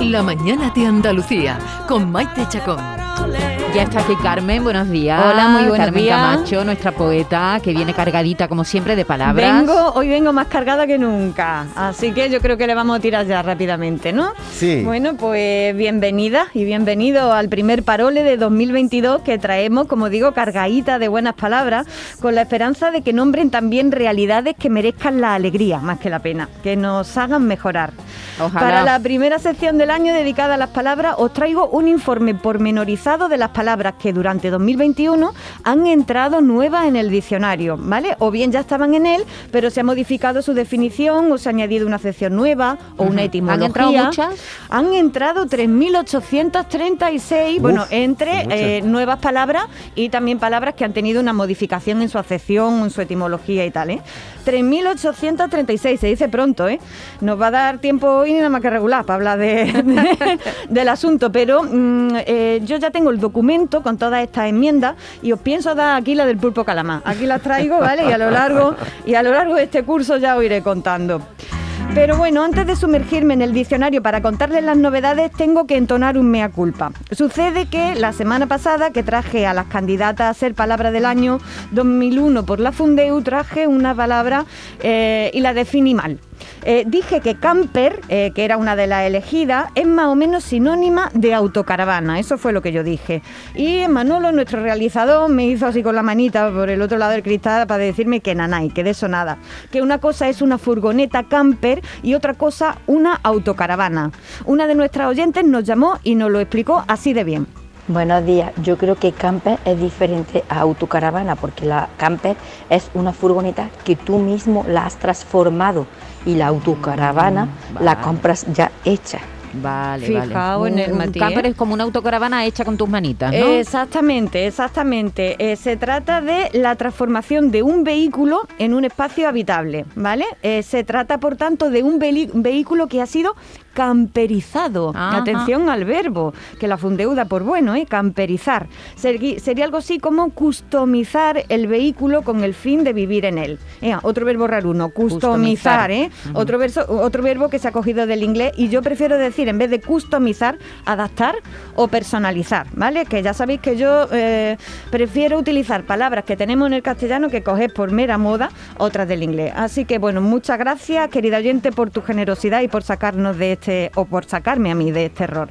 La mañana de Andalucía con Maite Chacón. Ya está aquí Carmen, buenos días. Hola, muy buenos Carmen días. Camacho, nuestra poeta, que viene cargadita como siempre de palabras. Vengo, hoy vengo más cargada que nunca, así que yo creo que le vamos a tirar ya rápidamente, ¿no? Sí. Bueno, pues bienvenida y bienvenido al primer parole de 2022 que traemos, como digo, cargadita de buenas palabras, con la esperanza de que nombren también realidades que merezcan la alegría más que la pena, que nos hagan mejorar. Ojalá. Para la primera sección del año dedicada a las palabras, os traigo un informe pormenorizado de las palabras que durante 2021 han entrado nuevas en el diccionario, ¿vale? O bien ya estaban en él, pero se ha modificado su definición o se ha añadido una sección nueva o una etimología. ¿Han entrado muchas? Han entrado 3.836, bueno, entre eh, nuevas palabras y también palabras que han tenido una modificación en su acepción, en su etimología y tal, ¿eh? 3.836, se dice pronto, ¿eh? Nos va a dar tiempo hoy ni nada más que regular para hablar de, de- del asunto, pero mm, eh, yo ya tengo el documento con todas estas enmiendas y os pienso dar aquí la del pulpo calamar. Aquí las traigo, ¿vale? Y a lo largo, y a lo largo de este curso ya os iré contando. Pero bueno, antes de sumergirme en el diccionario para contarles las novedades, tengo que entonar un mea culpa. Sucede que la semana pasada que traje a las candidatas a ser palabra del año 2001 por la Fundeu, traje una palabra eh, y la definí mal. Eh, dije que camper, eh, que era una de las elegidas, es más o menos sinónima de autocaravana. Eso fue lo que yo dije. Y Manolo, nuestro realizador, me hizo así con la manita por el otro lado del cristal para decirme que nanay, que de eso nada. Que una cosa es una furgoneta camper y otra cosa una autocaravana. Una de nuestras oyentes nos llamó y nos lo explicó así de bien. Buenos días, yo creo que camper es diferente a autocaravana porque la camper es una furgoneta que tú mismo la has transformado y la autocaravana Mm, la compras ya hecha. Vale, Fijaos vale. en el un, un matiz, camper ¿eh? es como una autocaravana hecha con tus manitas, ¿no? Exactamente, exactamente. Eh, se trata de la transformación de un vehículo en un espacio habitable, ¿vale? Eh, se trata, por tanto, de un vehículo que ha sido camperizado. Ajá. Atención al verbo, que la fundeuda por bueno, ¿eh? Camperizar. Sería algo así como customizar el vehículo con el fin de vivir en él. Eh, otro verbo raro, uno, Customizar. customizar, ¿eh? otro, verso, otro verbo que se ha cogido del inglés y yo prefiero decir, en vez de customizar, adaptar o personalizar, ¿vale? Que ya sabéis que yo eh, prefiero utilizar palabras que tenemos en el castellano que coger por mera moda otras del inglés. Así que bueno, muchas gracias, querida oyente, por tu generosidad y por sacarnos de este, o por sacarme a mí de este error.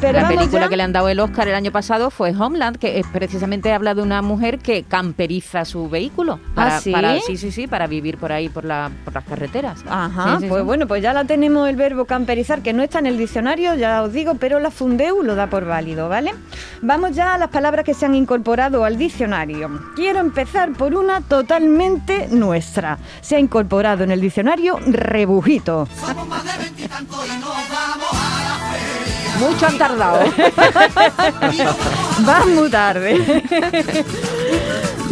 Pero la película ya- que le han dado el Oscar el año pasado fue Homeland, que es precisamente habla de una mujer que camperiza su vehículo. Para, ¿Ah, sí? para- sí, sí, sí, para vivir por ahí, por, la, por las carreteras. Ajá, Sí, sí, pues sí. bueno, pues ya la tenemos el verbo camperizar, que no está en el diccionario, ya os digo, pero la Fundeu lo da por válido, ¿vale? Vamos ya a las palabras que se han incorporado al diccionario. Quiero empezar por una totalmente nuestra. Se ha incorporado en el diccionario rebujito. Mucho han tardado. Va muy tarde.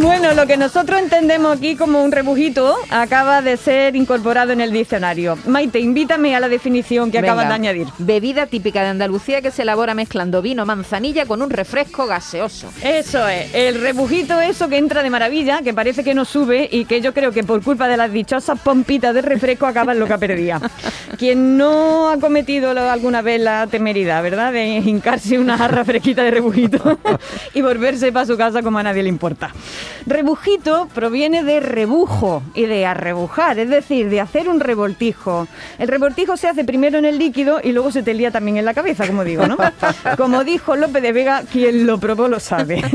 Bueno, lo que nosotros entendemos aquí como un rebujito acaba de ser incorporado en el diccionario. Maite, invítame a la definición que acabas Venga. de añadir. Bebida típica de Andalucía que se elabora mezclando vino manzanilla con un refresco gaseoso. Eso es, el rebujito eso que entra de maravilla, que parece que no sube y que yo creo que por culpa de las dichosas pompitas de refresco acaba en lo que perdía. Quien no ha cometido alguna vez la temeridad, ¿verdad? De hincarse una jarra fresquita de rebujito y volverse para su casa como a nadie le importa. Rebujito proviene de rebujo y de arrebujar, es decir, de hacer un revoltijo. El revoltijo se hace primero en el líquido y luego se te lía también en la cabeza, como digo, ¿no? Como dijo López de Vega, quien lo probó lo sabe.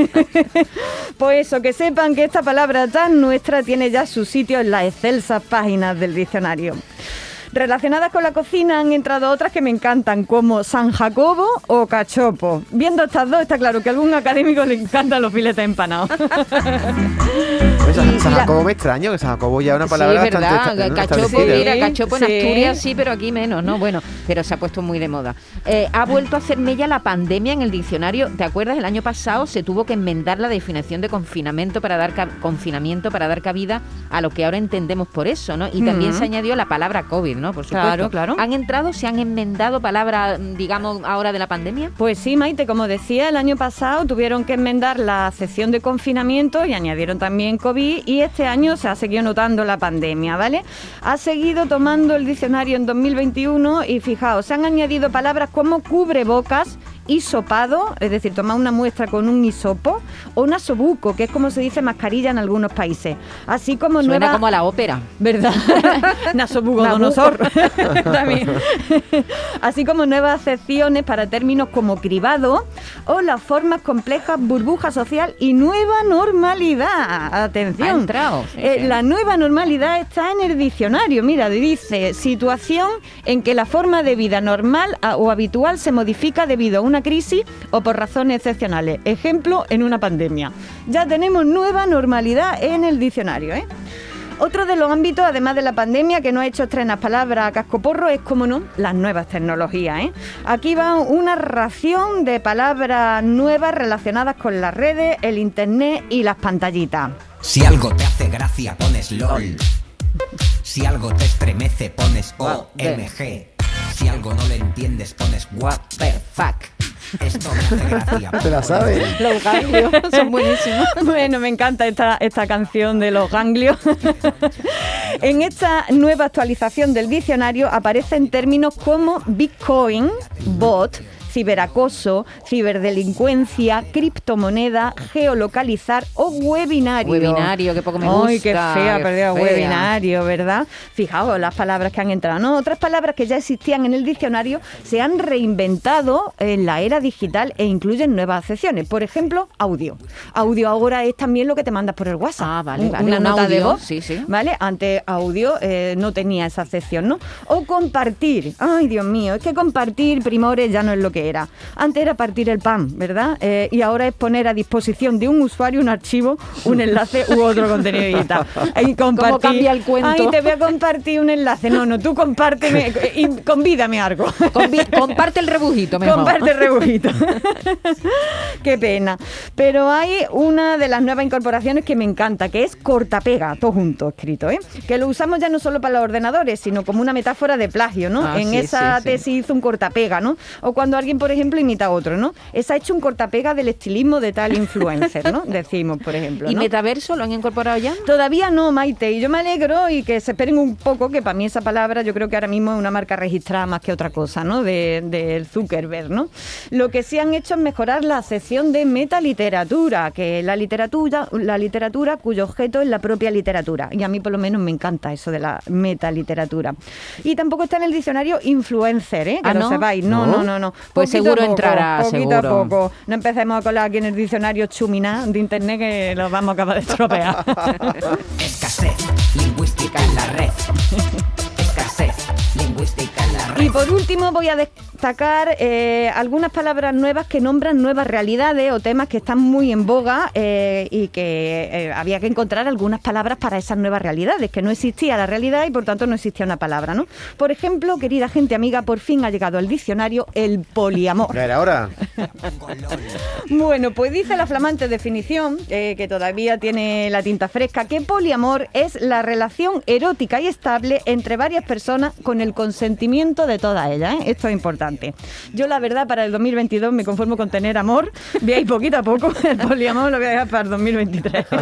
Pues eso, que sepan que esta palabra tan nuestra tiene ya su sitio en las excelsas páginas del diccionario. Relacionadas con la cocina han entrado otras que me encantan, como San Jacobo o Cachopo. Viendo estas dos, está claro que a algún académico le encantan los filetes empanados. Pues San, Jacobo me extraño, que San Jacobo ya es una palabra sí, bastante cachopo, mira, Sí, cachopo en sí. Asturias sí, pero aquí menos, ¿no? Bueno, pero se ha puesto muy de moda. Eh, ha vuelto a hacer mella la pandemia en el diccionario. ¿Te acuerdas? El año pasado se tuvo que enmendar la definición de confinamiento para dar confinamiento para dar cabida a lo que ahora entendemos por eso, ¿no? Y también Ujú. se añadió la palabra COVID, ¿no? Por supuesto. Claro, claro. ¿Han entrado, se han enmendado palabras, digamos, ahora de la pandemia? Pues sí, Maite, como decía, el año pasado tuvieron que enmendar la sección de confinamiento y añadieron también COVID y este año se ha seguido notando la pandemia, ¿vale? Ha seguido tomando el diccionario en 2021 y fijaos, se han añadido palabras como cubrebocas, hisopado, es decir, tomar una muestra con un hisopo, o nasobuco, que es como se dice mascarilla en algunos países. Así como Suena nueva... como a la ópera. ¿Verdad? Nasobucodonosor. También. Así como nuevas acepciones para términos como cribado o las formas complejas burbuja social y nueva normalidad. Ha Atención. entrado, sí, Eh, sí. La nueva normalidad está en el diccionario. Mira, dice situación en que la forma de vida normal o habitual se modifica debido a una crisis o por razones excepcionales. Ejemplo, en una pandemia. Ya tenemos nueva normalidad en el diccionario, ¿eh? Otro de los ámbitos, además de la pandemia, que no ha hecho estrenas palabras a cascoporro, es, como no, las nuevas tecnologías. ¿eh? Aquí va una ración de palabras nuevas relacionadas con las redes, el internet y las pantallitas. Si algo te hace gracia, pones LOL. Si algo te estremece, pones OMG. Si algo no le entiendes, pones What the fuck. Esto me hace gracia. ¿Te la sabes? Los ganglios son buenísimos. Bueno, me encanta esta, esta canción de los ganglios. en esta nueva actualización del diccionario aparecen términos como Bitcoin, bot, ciberacoso, ciberdelincuencia, criptomoneda, geolocalizar o webinario. Webinario, que poco me Ay, qué gusta, fea, perdida, webinario, ¿verdad? Fijaos las palabras que han entrado. ¿no? Otras palabras que ya existían en el diccionario se han reinventado en la era digital e incluyen nuevas acepciones. Por ejemplo, audio. Audio ahora es también lo que te mandas por el WhatsApp. Ah, vale, vale, Una un nota de voz. sí, sí. ¿Vale? Antes audio eh, no tenía esa acepción, ¿no? O compartir. Ay, Dios mío, es que compartir, primores, ya no es lo que era. Antes era partir el pan, ¿verdad? Eh, y ahora es poner a disposición de un usuario un archivo, un enlace u otro contenido digital. Y compartir. cambia el cuento? Ay, te voy a compartir un enlace. No, no, tú compárteme y convídame algo. Convi- comparte el rebujito mejor. Comparte el rebujito. Qué pena. Pero hay una de las nuevas incorporaciones que me encanta, que es cortapega, todo junto escrito, ¿eh? Que lo usamos ya no solo para los ordenadores, sino como una metáfora de plagio, ¿no? Ah, en sí, esa sí, sí. tesis hizo un cortapega, ¿no? O cuando alguien, por ejemplo, imita a otro, ¿no? Esa ha hecho un cortapega del estilismo de tal influencer, ¿no? Decimos, por ejemplo. ¿Y ¿no? metaverso lo han incorporado ya? Todavía no, Maite, y yo me alegro y que se esperen un poco, que para mí esa palabra yo creo que ahora mismo es una marca registrada más que otra cosa, ¿no? De- Del Zuckerberg, ¿no? Lo que sí han hecho es mejorar la sección de metaliteratura, que es la literatura, la literatura cuyo objeto es la propia literatura. Y a mí por lo menos me encanta eso de la metaliteratura. Y tampoco está en el diccionario influencer, ¿eh? Que Ah, lo ¿no? sepáis. No, ¿No? no, no, no. Pues Poquito a seguro poco, entrará, poquito seguro. a poco. No empecemos a colar aquí en el diccionario chuminá de internet que lo vamos a acabar de estropear. Escasez lingüística en la red. Escasez lingüística. Y por último voy a destacar eh, algunas palabras nuevas que nombran nuevas realidades o temas que están muy en boga eh, y que eh, había que encontrar algunas palabras para esas nuevas realidades, que no existía la realidad y por tanto no existía una palabra, ¿no? Por ejemplo, querida gente amiga, por fin ha llegado al diccionario el poliamor. Ya era hora. Bueno, pues dice la flamante definición, que todavía tiene la tinta fresca, que poliamor es la relación erótica y estable entre varias personas con el consentimiento de todas ellas. ¿eh? Esto es importante. Yo, la verdad, para el 2022 me conformo con tener amor. Veáis poquito a poco, el poliamor lo voy a dejar para el 2023.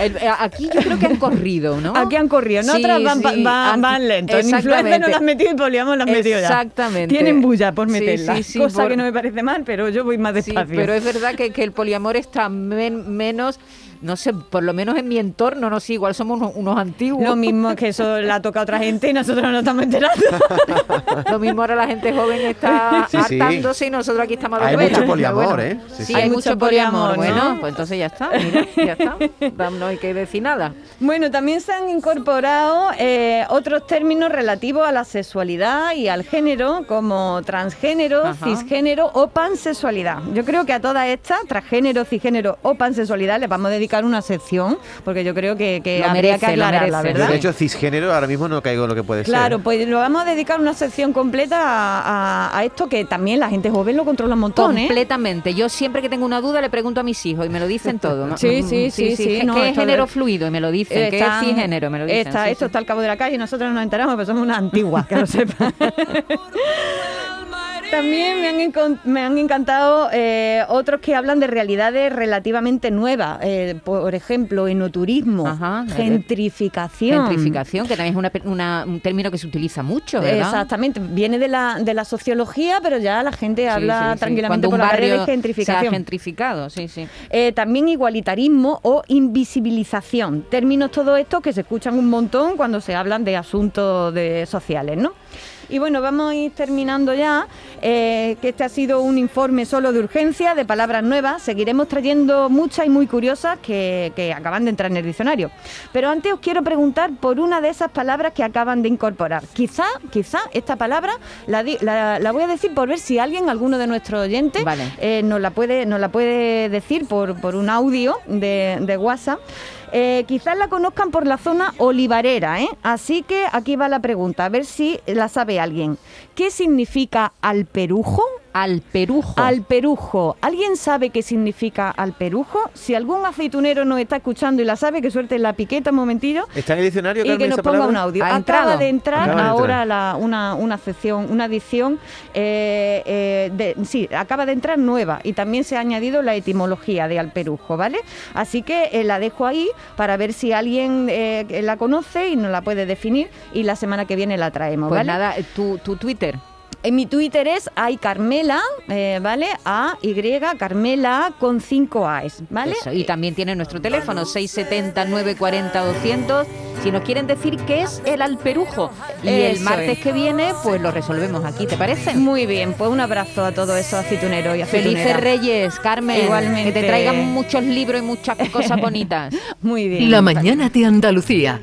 El- eh, aquí yo creo que han corrido, ¿no? Aquí han corrido, Sí, otras van, sí, van- van lento. En influencer no las han metido y poliamor las han metido ya. Exactamente. Tienen bulla por meterla. sí, sí, cosa por- que no me parece mal, pero yo voy más Sí, despacio. pero es verdad que, que el poliamor está men- menos, no sé, por lo menos en mi entorno, no sé, igual somos unos, unos antiguos. Lo mismo es que eso la toca a otra gente y nosotros no nos estamos enterando. Lo mismo ahora la gente joven está Sí, sí. hartándose y nosotros aquí estamos Hay dando mucho poliamor, bueno. ¿eh? Sí, Sí, sí. hay, Hay mucho mucho poliamor. poliamor, ¿no? Bueno, pues entonces ya está, mira, ya está. No, no hay que decir nada. Bueno, también se han incorporado eh, otros términos relativos a la sexualidad y al género, como transgénero, Ajá. cisgénero o pansexualidad. Yo creo que a todas estas, transgénero, cisgénero o pansexualidad, les vamos a dedicar una sección, porque yo creo que, que Lo habría merece, que merece. Yo, ¿verdad? de hecho, cisgénero ahora mismo no caigo en lo que puede Claro, ser. pues lo vamos a dedicar una sección completa a, a- a esto que también la gente joven lo controla un montón, ¿eh? Completamente. Yo siempre que tengo una duda le pregunto a mis hijos y me lo dicen todo. ¿no? Sí, sí, sí, sí, ¿Qué, no, qué es género de- fluido? Y me lo dicen. ¿Qué es cisgénero? Me lo dicen. está- sí, esto sí. está al cabo de la calle y nosotros no nos enteramos, pero somos unas antiguas, que lo sepan. También me han, me han encantado eh, otros que hablan de realidades relativamente nuevas. Eh, por ejemplo, enoturismo, Ajá, gentrificación. Gentrificación, que también es una una- un término que se utiliza mucho, ¿verdad? Exactamente, viene de la, de la sociología, pero ya la gente Sí, habla sí, tranquilamente por la calle barrio de se ha gentrificación. gentrificado, sí, sí. Eh, también igualitarismo o invisibilización. Términos todos estos que se escuchan un montón cuando se hablan de asuntos de sociales, ¿no? Y bueno, vamos a ir terminando ya, eh, que este ha sido un informe solo de urgencia, de palabras nuevas. Seguiremos trayendo muchas y muy curiosas que, que acaban de entrar en el diccionario. Pero antes os quiero preguntar por una de esas palabras que acaban de incorporar. Quizá, quizá esta palabra la, di- la- la voy a decir por ver si alguien, alguno de nuestros oyentes, Vale. eh, nos, la puede, nos la puede decir por, por un audio de, de WhatsApp. Eh, quizás la conozcan por la zona olivarera, ¿eh? Así que aquí va la pregunta, a ver si la sabe alguien. ¿Qué significa alperujo? Alperujo. Alperujo. ¿Alguien sabe qué significa alperujo? Si algún aceitunero nos está escuchando y la sabe, que suelte la piqueta un momentillo ¿Está en el diccionario, y que nos ponga palabra? un audio. ¿Ha Acaba entrado? de entrar Acaba de ahora entrar. la- una, una sección, una edición, eh, eh, de, sí, acaba de entrar nueva y también se ha añadido la etimología de alperujo, ¿vale? Así que eh, la dejo ahí para ver si alguien eh, la conoce y nos la puede definir y la semana que viene la traemos, Pues ¿vale? nada, tu, tu Twitter. En mi Twitter es aycarmela, eh, ¿vale? A-Y, Carmela con 5 A's, ¿vale? Eso, Y también tiene nuestro teléfono 670 940 200. Si nos quieren decir qué es el alperujo. Y el martes es. que viene, pues lo resolvemos aquí, ¿te parece? Muy bien, pues un abrazo a todos esos aceituneros y aceituneras. Felices Reyes, Carmen. Igualmente. Que te traigan muchos libros y muchas cosas bonitas. Muy bien. La mañana de Andalucía.